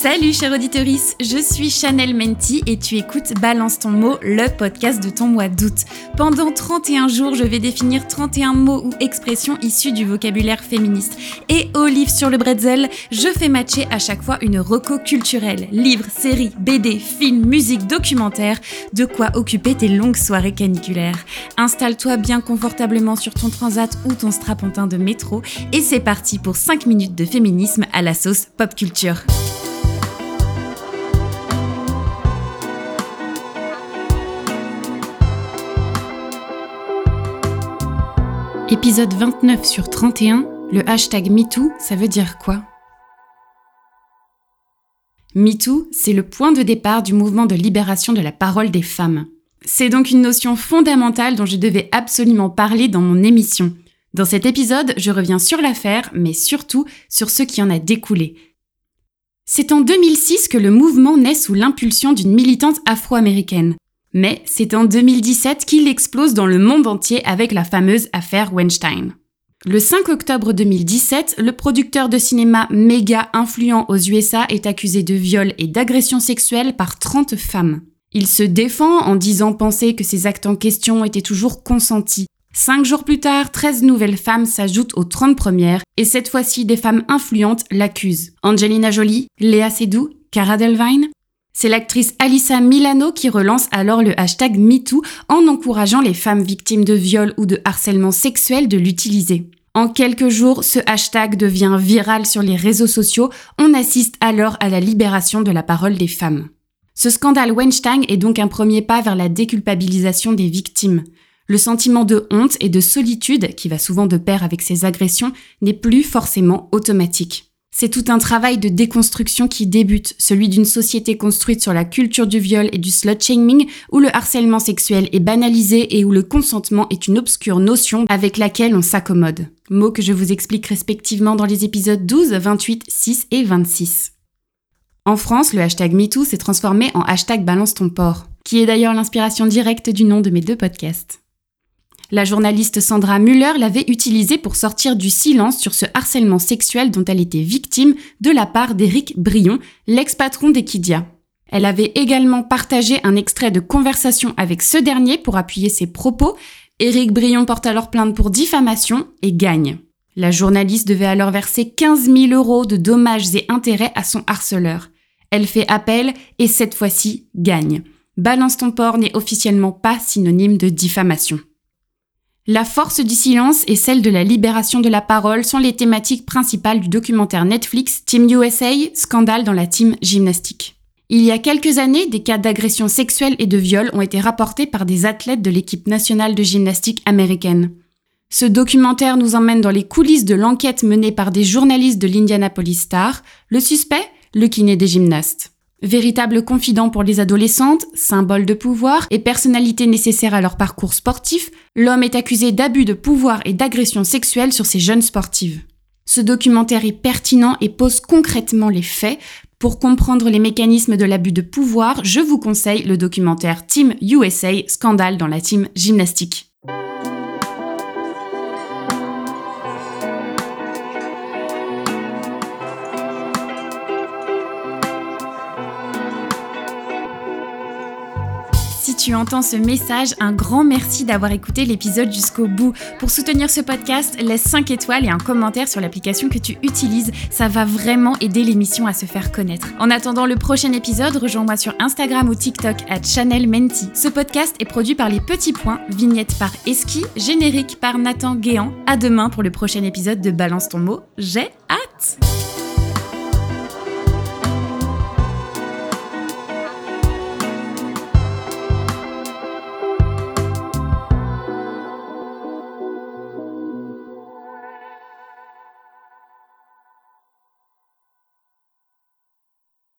Salut chère auditorice, je suis Chanel Menti et tu écoutes Balance ton mot, le podcast de ton mois d'août. Pendant 31 jours, je vais définir 31 mots ou expressions issus du vocabulaire féministe. Et au livre sur le bretzel, je fais matcher à chaque fois une reco culturelle. Livres, séries, BD, films, musique, documentaire, de quoi occuper tes longues soirées caniculaires. Installe-toi bien confortablement sur ton transat ou ton strapontin de métro et c'est parti pour 5 minutes de féminisme à la sauce pop culture. Épisode 29 sur 31, le hashtag MeToo, ça veut dire quoi? MeToo, c'est le point de départ du mouvement de libération de la parole des femmes. C'est donc une notion fondamentale dont je devais absolument parler dans mon émission. Dans cet épisode, je reviens sur l'affaire, mais surtout sur ce qui en a découlé. C'est en 2006 que le mouvement naît sous l'impulsion d'une militante afro-américaine. Mais c'est en 2017 qu'il explose dans le monde entier avec la fameuse affaire Weinstein. Le 5 octobre 2017, le producteur de cinéma méga influent aux USA est accusé de viol et d'agression sexuelle par 30 femmes. Il se défend en disant penser que ces actes en question étaient toujours consentis. Cinq jours plus tard, 13 nouvelles femmes s'ajoutent aux 30 premières, et cette fois-ci des femmes influentes l'accusent. Angelina Jolie, Léa Seydoux, Cara Delvine, c'est l'actrice Alissa Milano qui relance alors le hashtag MeToo en encourageant les femmes victimes de viol ou de harcèlement sexuel de l'utiliser. En quelques jours, ce hashtag devient viral sur les réseaux sociaux. On assiste alors à la libération de la parole des femmes. Ce scandale Weinstein est donc un premier pas vers la déculpabilisation des victimes. Le sentiment de honte et de solitude, qui va souvent de pair avec ces agressions, n'est plus forcément automatique. C'est tout un travail de déconstruction qui débute, celui d'une société construite sur la culture du viol et du slut-shaming, où le harcèlement sexuel est banalisé et où le consentement est une obscure notion avec laquelle on s'accommode. Mots que je vous explique respectivement dans les épisodes 12, 28, 6 et 26. En France, le hashtag MeToo s'est transformé en hashtag Balance ton porc, qui est d'ailleurs l'inspiration directe du nom de mes deux podcasts. La journaliste Sandra Muller l'avait utilisé pour sortir du silence sur ce harcèlement sexuel dont elle était victime de la part d'Éric Brion, l'ex-patron d'Equidia. Elle avait également partagé un extrait de conversation avec ce dernier pour appuyer ses propos. Éric Brion porte alors plainte pour diffamation et gagne. La journaliste devait alors verser 15 000 euros de dommages et intérêts à son harceleur. Elle fait appel et cette fois-ci gagne. Balance ton porc n'est officiellement pas synonyme de diffamation. La force du silence et celle de la libération de la parole sont les thématiques principales du documentaire Netflix Team USA, scandale dans la team gymnastique. Il y a quelques années, des cas d'agression sexuelle et de viol ont été rapportés par des athlètes de l'équipe nationale de gymnastique américaine. Ce documentaire nous emmène dans les coulisses de l'enquête menée par des journalistes de l'Indianapolis Star, le suspect, le kiné des gymnastes. Véritable confident pour les adolescentes, symbole de pouvoir et personnalité nécessaire à leur parcours sportif, l'homme est accusé d'abus de pouvoir et d'agression sexuelle sur ces jeunes sportives. Ce documentaire est pertinent et pose concrètement les faits. Pour comprendre les mécanismes de l'abus de pouvoir, je vous conseille le documentaire Team USA, scandale dans la team gymnastique. Tu entends ce message, un grand merci d'avoir écouté l'épisode jusqu'au bout. Pour soutenir ce podcast, laisse 5 étoiles et un commentaire sur l'application que tu utilises. Ça va vraiment aider l'émission à se faire connaître. En attendant le prochain épisode, rejoins-moi sur Instagram ou TikTok à Chanel Menti. Ce podcast est produit par Les Petits Points, vignette par Eski, générique par Nathan Guéant. À demain pour le prochain épisode de Balance ton mot. J'ai hâte!